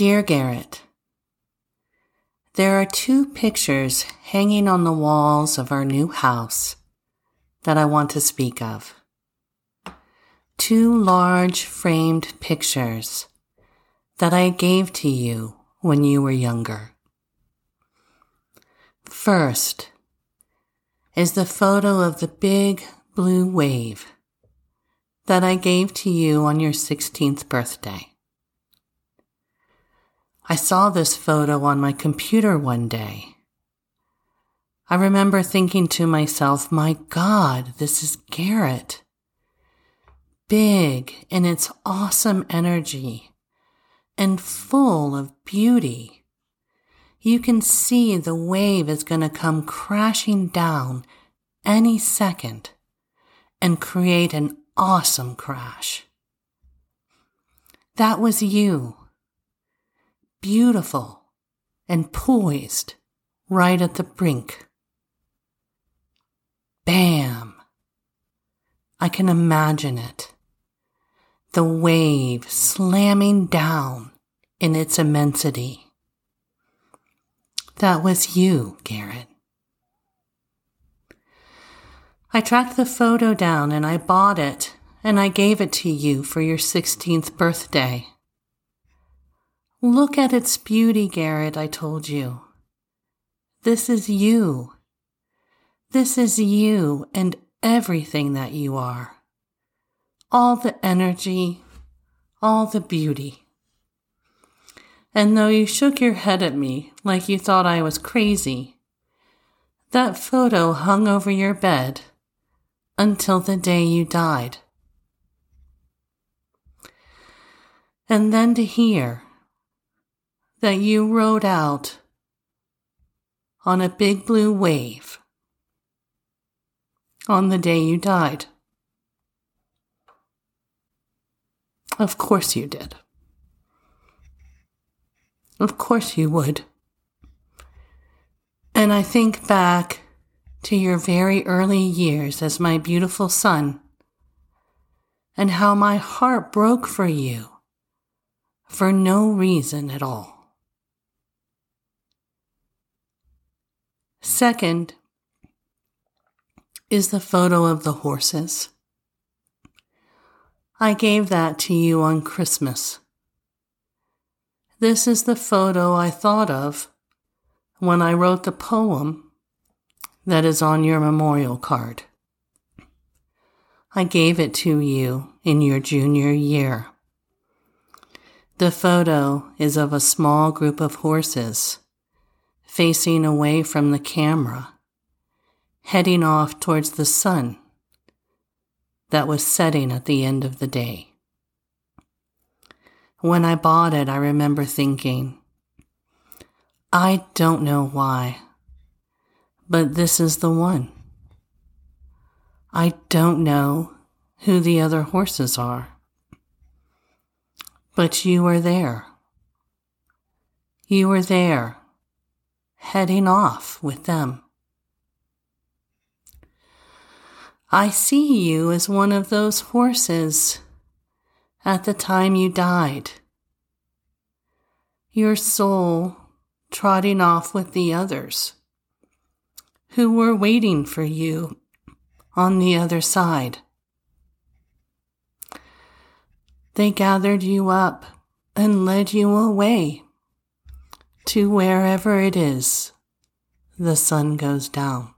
Dear Garrett, there are two pictures hanging on the walls of our new house that I want to speak of. Two large framed pictures that I gave to you when you were younger. First is the photo of the big blue wave that I gave to you on your 16th birthday. I saw this photo on my computer one day. I remember thinking to myself, my God, this is Garrett. Big in its awesome energy and full of beauty. You can see the wave is going to come crashing down any second and create an awesome crash. That was you beautiful and poised right at the brink. Bam! I can imagine it. The wave slamming down in its immensity. That was you, Garrett. I tracked the photo down and I bought it and I gave it to you for your 16th birthday. Look at its beauty, Garrett, I told you. This is you. This is you and everything that you are. All the energy, all the beauty. And though you shook your head at me like you thought I was crazy, that photo hung over your bed until the day you died. And then to hear that you rode out on a big blue wave on the day you died. Of course you did. Of course you would. And I think back to your very early years as my beautiful son and how my heart broke for you for no reason at all. Second is the photo of the horses. I gave that to you on Christmas. This is the photo I thought of when I wrote the poem that is on your memorial card. I gave it to you in your junior year. The photo is of a small group of horses facing away from the camera, heading off towards the sun that was setting at the end of the day. When I bought it, I remember thinking, I don't know why, but this is the one. I don't know who the other horses are, but you are there. You were there heading off with them. I see you as one of those horses at the time you died. Your soul trotting off with the others who were waiting for you on the other side. They gathered you up and led you away to wherever it is the sun goes down.